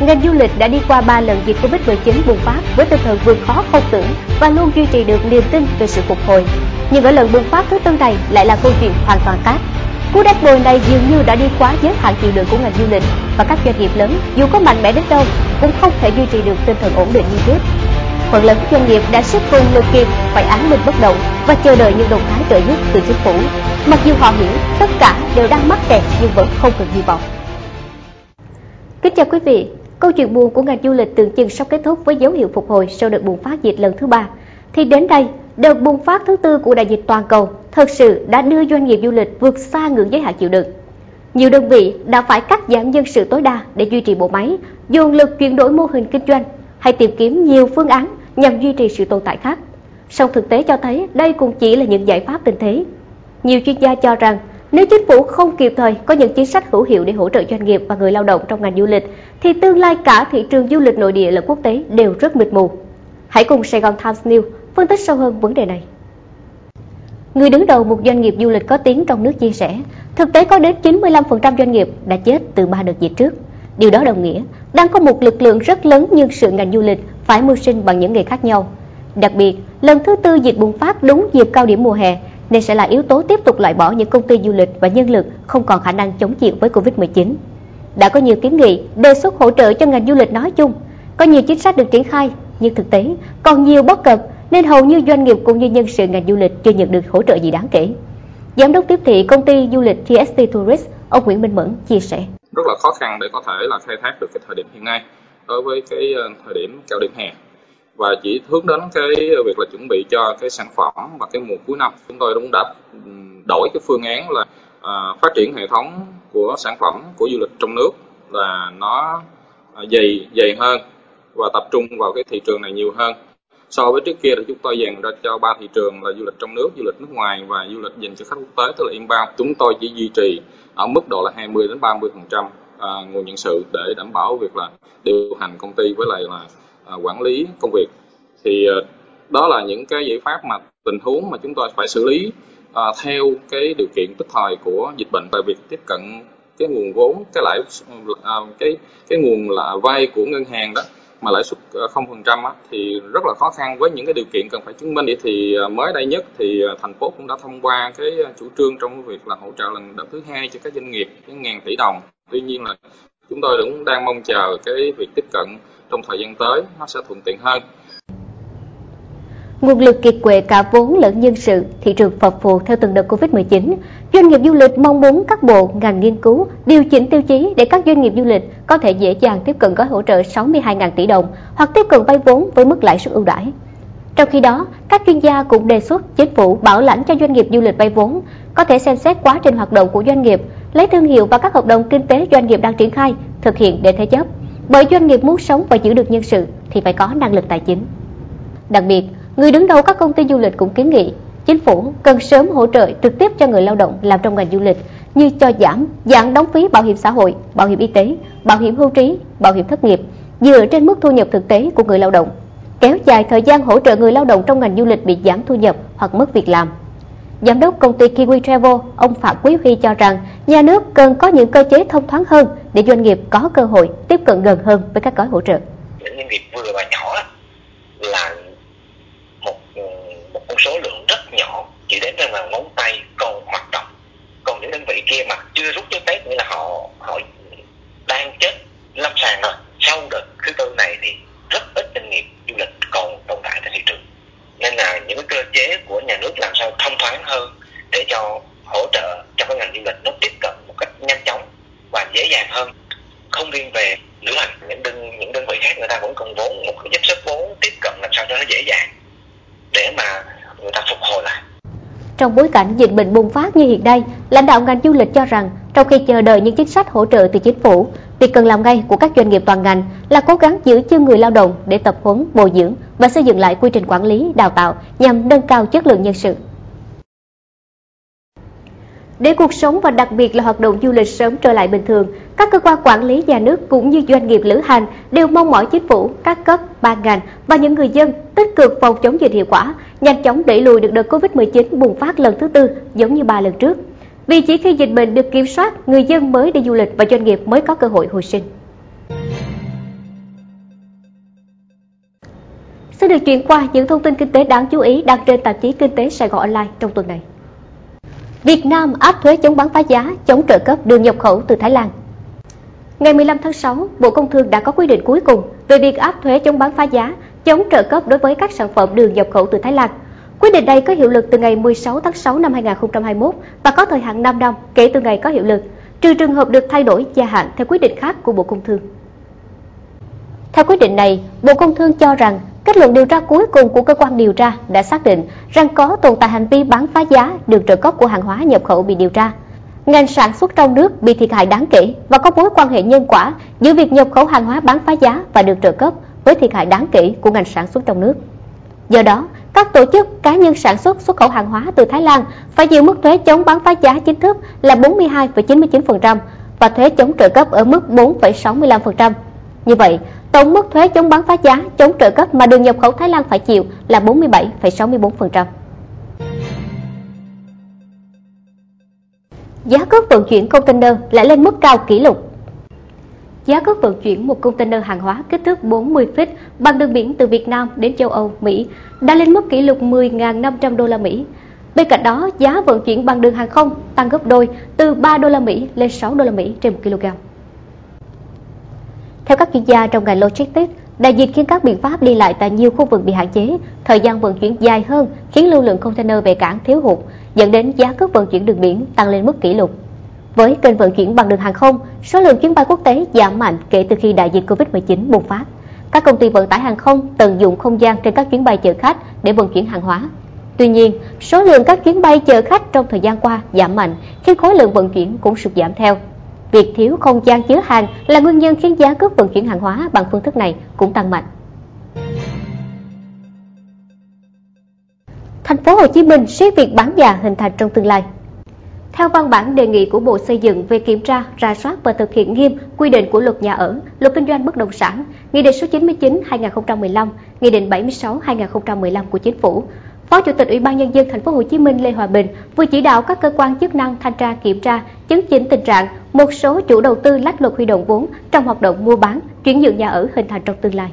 ngành du lịch đã đi qua 3 lần dịch Covid-19 bùng phát với tinh thần vượt khó không tưởng và luôn duy trì được niềm tin về sự phục hồi. Nhưng ở lần bùng phát thứ tư này lại là câu chuyện hoàn toàn khác. Cú đắt bồi này dường như đã đi quá giới hạn chịu đựng của ngành du lịch và các doanh nghiệp lớn dù có mạnh mẽ đến đâu cũng không thể duy trì được tinh thần ổn định như trước. Phần lớn doanh nghiệp đã sức cùng lực kiệt phải án minh bất động và chờ đợi những động thái trợ giúp từ chính phủ. Mặc dù họ hiểu tất cả đều đang mắc kẹt nhưng vẫn không cần hy vọng. Kính chào quý vị, câu chuyện buồn của ngành du lịch tưởng chừng sắp kết thúc với dấu hiệu phục hồi sau đợt bùng phát dịch lần thứ ba. Thì đến đây, đợt bùng phát thứ tư của đại dịch toàn cầu thực sự đã đưa doanh nghiệp du lịch vượt xa ngưỡng giới hạn chịu đựng. Nhiều đơn vị đã phải cắt giảm nhân sự tối đa để duy trì bộ máy, dồn lực chuyển đổi mô hình kinh doanh hay tìm kiếm nhiều phương án nhằm duy trì sự tồn tại khác. Song thực tế cho thấy đây cũng chỉ là những giải pháp tình thế. Nhiều chuyên gia cho rằng nếu chính phủ không kịp thời có những chính sách hữu hiệu để hỗ trợ doanh nghiệp và người lao động trong ngành du lịch, thì tương lai cả thị trường du lịch nội địa lẫn quốc tế đều rất mịt mù. Hãy cùng Sài Gòn Times News phân tích sâu hơn vấn đề này. Người đứng đầu một doanh nghiệp du lịch có tiếng trong nước chia sẻ, thực tế có đến 95% doanh nghiệp đã chết từ ba đợt dịch trước. Điều đó đồng nghĩa đang có một lực lượng rất lớn nhưng sự ngành du lịch phải mưu sinh bằng những nghề khác nhau. Đặc biệt, lần thứ tư dịch bùng phát đúng dịp cao điểm mùa hè nên sẽ là yếu tố tiếp tục loại bỏ những công ty du lịch và nhân lực không còn khả năng chống chịu với Covid-19. Đã có nhiều kiến nghị đề xuất hỗ trợ cho ngành du lịch nói chung, có nhiều chính sách được triển khai, nhưng thực tế còn nhiều bất cập nên hầu như doanh nghiệp cũng như nhân sự ngành du lịch chưa nhận được hỗ trợ gì đáng kể. Giám đốc tiếp thị công ty du lịch TST Tourist, ông Nguyễn Minh Mẫn chia sẻ. Rất là khó khăn để có thể là khai thác được cái thời điểm hiện nay đối với cái ờ, thời điểm cao điểm hè và chỉ hướng đến cái việc là chuẩn bị cho cái sản phẩm và cái mùa cuối năm chúng tôi cũng đã đổi cái phương án là ờ, phát triển hệ thống của sản phẩm của du lịch trong nước là nó à, dày dày hơn và tập trung vào cái thị trường này nhiều hơn so với trước kia thì chúng tôi dành ra cho ba thị trường là du lịch trong nước, du lịch nước ngoài và du lịch dành cho khách quốc tế tức là inbound. Chúng tôi chỉ duy trì ở mức độ là 20 đến 30 phần trăm à, nguồn nhân sự để đảm bảo việc là điều hành công ty với lại là à, quản lý công việc thì đó là những cái giải pháp mà tình huống mà chúng tôi phải xử lý à, theo cái điều kiện tức thời của dịch bệnh về việc tiếp cận cái nguồn vốn cái lãi à, cái cái nguồn là vay của ngân hàng đó mà lãi suất à, không phần trăm thì rất là khó khăn với những cái điều kiện cần phải chứng minh thì à, mới đây nhất thì à, thành phố cũng đã thông qua cái chủ trương trong việc là hỗ trợ lần đợt thứ hai cho các doanh nghiệp cái ngàn tỷ đồng tuy nhiên là chúng tôi cũng đang mong chờ cái việc tiếp cận trong thời gian tới nó sẽ thuận tiện hơn. Nguồn lực kiệt quệ cả vốn lẫn nhân sự, thị trường phập phù theo từng đợt Covid-19. Doanh nghiệp du lịch mong muốn các bộ, ngành nghiên cứu, điều chỉnh tiêu chí để các doanh nghiệp du lịch có thể dễ dàng tiếp cận gói hỗ trợ 62.000 tỷ đồng hoặc tiếp cận vay vốn với mức lãi suất ưu đãi. Trong khi đó, các chuyên gia cũng đề xuất chính phủ bảo lãnh cho doanh nghiệp du lịch vay vốn, có thể xem xét quá trình hoạt động của doanh nghiệp, lấy thương hiệu và các hợp đồng kinh tế doanh nghiệp đang triển khai, thực hiện để thế chấp bởi doanh nghiệp muốn sống và giữ được nhân sự thì phải có năng lực tài chính. Đặc biệt, người đứng đầu các công ty du lịch cũng kiến nghị chính phủ cần sớm hỗ trợ trực tiếp cho người lao động làm trong ngành du lịch như cho giảm giảm đóng phí bảo hiểm xã hội, bảo hiểm y tế, bảo hiểm hưu trí, bảo hiểm thất nghiệp dựa trên mức thu nhập thực tế của người lao động, kéo dài thời gian hỗ trợ người lao động trong ngành du lịch bị giảm thu nhập hoặc mất việc làm Giám đốc công ty Kiwi Travel, ông Phạm Quý Huy cho rằng nhà nước cần có những cơ chế thông thoáng hơn để doanh nghiệp có cơ hội tiếp cận gần hơn với các gói hỗ trợ. Những doanh nghiệp vừa và nhỏ là một một con số lượng rất nhỏ, chỉ đến là ngón tay còn hoạt động. Còn những đơn vị kia mà chưa rút giấy phép nghĩa là họ họ đang chết lâm sàng rồi. Sau đợt thứ tư này thì rất ít doanh nghiệp du lịch còn tồn tại trên thị trường nên là những cái cơ chế của nhà nước làm sao thông thoáng hơn để cho hỗ trợ cho cái ngành du lịch nó tiếp cận một cách nhanh chóng và dễ dàng hơn không riêng về lữ hành những đơn những đơn vị khác người ta vẫn cần vốn một cái giúp sức vốn tiếp cận làm sao cho nó dễ dàng để mà người ta phục hồi lại trong bối cảnh dịch bệnh bùng phát như hiện nay, lãnh đạo ngành du lịch cho rằng trong khi chờ đợi những chính sách hỗ trợ từ chính phủ, việc cần làm ngay của các doanh nghiệp toàn ngành là cố gắng giữ chân người lao động để tập huấn, bồi dưỡng và xây dựng lại quy trình quản lý, đào tạo nhằm nâng cao chất lượng nhân sự. Để cuộc sống và đặc biệt là hoạt động du lịch sớm trở lại bình thường, các cơ quan quản lý nhà nước cũng như doanh nghiệp lữ hành đều mong mỏi chính phủ, các cấp, ban ngành và những người dân tích cực phòng chống dịch hiệu quả, nhanh chóng đẩy lùi được đợt Covid-19 bùng phát lần thứ tư giống như ba lần trước. Vì chỉ khi dịch bệnh được kiểm soát, người dân mới đi du lịch và doanh nghiệp mới có cơ hội hồi sinh. Sẽ được chuyển qua những thông tin kinh tế đáng chú ý đăng trên tạp chí Kinh tế Sài Gòn Online trong tuần này. Việt Nam áp thuế chống bán phá giá, chống trợ cấp đường nhập khẩu từ Thái Lan. Ngày 15 tháng 6, Bộ Công Thương đã có quy định cuối cùng về việc áp thuế chống bán phá giá, chống trợ cấp đối với các sản phẩm đường nhập khẩu từ Thái Lan. Quyết định này có hiệu lực từ ngày 16 tháng 6 năm 2021 và có thời hạn 5 năm kể từ ngày có hiệu lực, trừ trường hợp được thay đổi gia hạn theo quyết định khác của Bộ Công Thương. Theo quyết định này, Bộ Công Thương cho rằng kết luận điều tra cuối cùng của cơ quan điều tra đã xác định rằng có tồn tại hành vi bán phá giá đường trợ cấp của hàng hóa nhập khẩu bị điều tra. Ngành sản xuất trong nước bị thiệt hại đáng kể và có mối quan hệ nhân quả giữa việc nhập khẩu hàng hóa bán phá giá và được trợ cấp với thiệt hại đáng kể của ngành sản xuất trong nước. Do đó, các tổ chức cá nhân sản xuất xuất khẩu hàng hóa từ Thái Lan phải chịu mức thuế chống bán phá giá chính thức là 42,99% và thuế chống trợ cấp ở mức 4,65%. Như vậy, tổng mức thuế chống bán phá giá, chống trợ cấp mà đường nhập khẩu Thái Lan phải chịu là 47,64%. Giá cước vận chuyển container lại lên mức cao kỷ lục. Giá cước vận chuyển một container hàng hóa kích thước 40 feet bằng đường biển từ Việt Nam đến châu Âu, Mỹ đã lên mức kỷ lục 10.500 đô la Mỹ. Bên cạnh đó, giá vận chuyển bằng đường hàng không tăng gấp đôi từ 3 đô la Mỹ lên 6 đô la Mỹ trên 1 kg. Theo các chuyên gia trong ngành logistics, đại dịch khiến các biện pháp đi lại tại nhiều khu vực bị hạn chế, thời gian vận chuyển dài hơn khiến lưu lượng container về cảng thiếu hụt, dẫn đến giá cước vận chuyển đường biển tăng lên mức kỷ lục. Với kênh vận chuyển bằng đường hàng không, số lượng chuyến bay quốc tế giảm mạnh kể từ khi đại dịch Covid-19 bùng phát. Các công ty vận tải hàng không tận dụng không gian trên các chuyến bay chở khách để vận chuyển hàng hóa. Tuy nhiên, số lượng các chuyến bay chở khách trong thời gian qua giảm mạnh khi khối lượng vận chuyển cũng sụt giảm theo. Việc thiếu không gian chứa hàng là nguyên nhân khiến giá cước vận chuyển hàng hóa bằng phương thức này cũng tăng mạnh. Thành phố Hồ Chí Minh siết việc bán nhà hình thành trong tương lai. Theo văn bản đề nghị của Bộ Xây dựng về kiểm tra, rà soát và thực hiện nghiêm quy định của Luật Nhà ở, Luật Kinh doanh bất động sản, Nghị định số 99/2015, Nghị định 76/2015 của Chính phủ, Phó Chủ tịch Ủy ban nhân dân thành phố Hồ Chí Minh Lê Hòa Bình vừa chỉ đạo các cơ quan chức năng thanh tra kiểm tra, chứng chỉnh tình trạng một số chủ đầu tư lách luật huy động vốn trong hoạt động mua bán, chuyển nhượng nhà ở hình thành trong tương lai.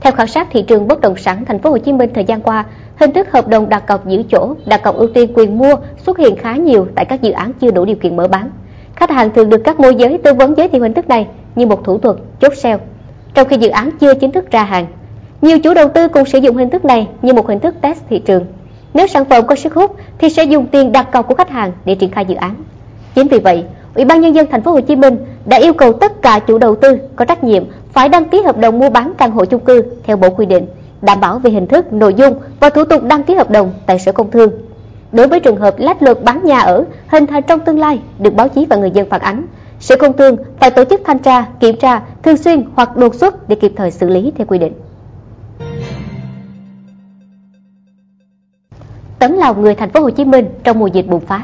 Theo khảo sát thị trường bất động sản thành phố Hồ Chí Minh thời gian qua, hình thức hợp đồng đặt cọc giữ chỗ, đặt cọc ưu tiên quyền mua xuất hiện khá nhiều tại các dự án chưa đủ điều kiện mở bán. Khách hàng thường được các môi giới tư vấn giới thiệu hình thức này như một thủ thuật chốt sale, trong khi dự án chưa chính thức ra hàng. Nhiều chủ đầu tư cũng sử dụng hình thức này như một hình thức test thị trường. Nếu sản phẩm có sức hút thì sẽ dùng tiền đặt cọc của khách hàng để triển khai dự án. Chính vì vậy, Ủy ban nhân dân thành phố Hồ Chí Minh đã yêu cầu tất cả chủ đầu tư có trách nhiệm phải đăng ký hợp đồng mua bán căn hộ chung cư theo bộ quy định, đảm bảo về hình thức, nội dung và thủ tục đăng ký hợp đồng tại Sở Công Thương. Đối với trường hợp lách luật bán nhà ở hình thành trong tương lai được báo chí và người dân phản ánh, Sở Công Thương phải tổ chức thanh tra, kiểm tra thường xuyên hoặc đột xuất để kịp thời xử lý theo quy định. Tấm lòng người thành phố Hồ Chí Minh trong mùa dịch bùng phát.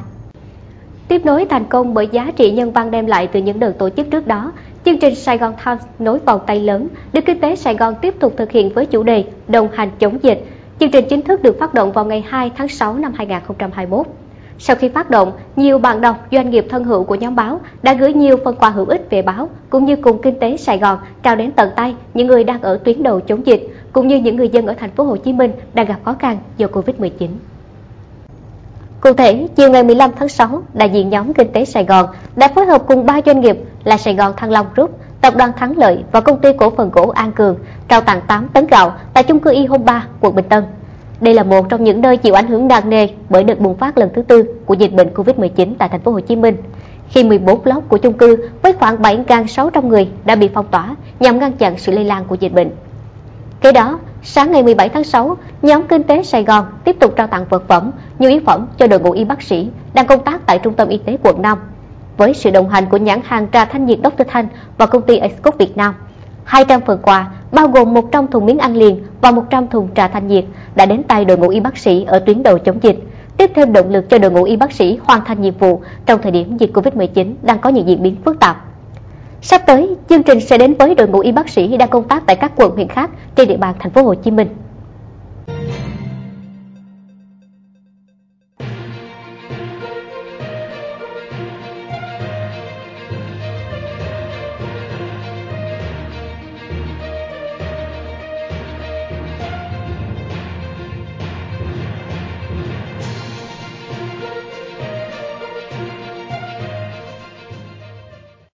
Tiếp nối thành công bởi giá trị nhân văn đem lại từ những đợt tổ chức trước đó, chương trình Sài Gòn Times nối vòng tay lớn được kinh tế Sài Gòn tiếp tục thực hiện với chủ đề đồng hành chống dịch. Chương trình chính thức được phát động vào ngày 2 tháng 6 năm 2021. Sau khi phát động, nhiều bạn đọc, doanh nghiệp thân hữu của nhóm báo đã gửi nhiều phần quà hữu ích về báo, cũng như cùng kinh tế Sài Gòn trao đến tận tay những người đang ở tuyến đầu chống dịch, cũng như những người dân ở thành phố Hồ Chí Minh đang gặp khó khăn do Covid-19. Cụ thể, chiều ngày 15 tháng 6, đại diện nhóm kinh tế Sài Gòn đã phối hợp cùng ba doanh nghiệp là Sài Gòn Thăng Long Group, Tập đoàn Thắng Lợi và công ty cổ phần gỗ An Cường trao tặng 8 tấn gạo tại chung cư Y Home 3, quận Bình Tân. Đây là một trong những nơi chịu ảnh hưởng nặng nề bởi đợt bùng phát lần thứ tư của dịch bệnh Covid-19 tại thành phố Hồ Chí Minh. Khi 14 block của chung cư với khoảng 7.600 người đã bị phong tỏa nhằm ngăn chặn sự lây lan của dịch bệnh. Kế đó, sáng ngày 17 tháng 6, nhóm kinh tế Sài Gòn tiếp tục trao tặng vật phẩm, nhu yếu phẩm cho đội ngũ y bác sĩ đang công tác tại Trung tâm Y tế quận 5 với sự đồng hành của nhãn hàng trà thanh nhiệt Dr. Thanh và công ty Escort Việt Nam. 200 phần quà bao gồm 100 thùng miếng ăn liền và 100 thùng trà thanh nhiệt đã đến tay đội ngũ y bác sĩ ở tuyến đầu chống dịch, tiếp thêm động lực cho đội ngũ y bác sĩ hoàn thành nhiệm vụ trong thời điểm dịch Covid-19 đang có những diễn biến phức tạp. Sắp tới, chương trình sẽ đến với đội ngũ y bác sĩ đang công tác tại các quận huyện khác trên địa bàn thành phố Hồ Chí Minh.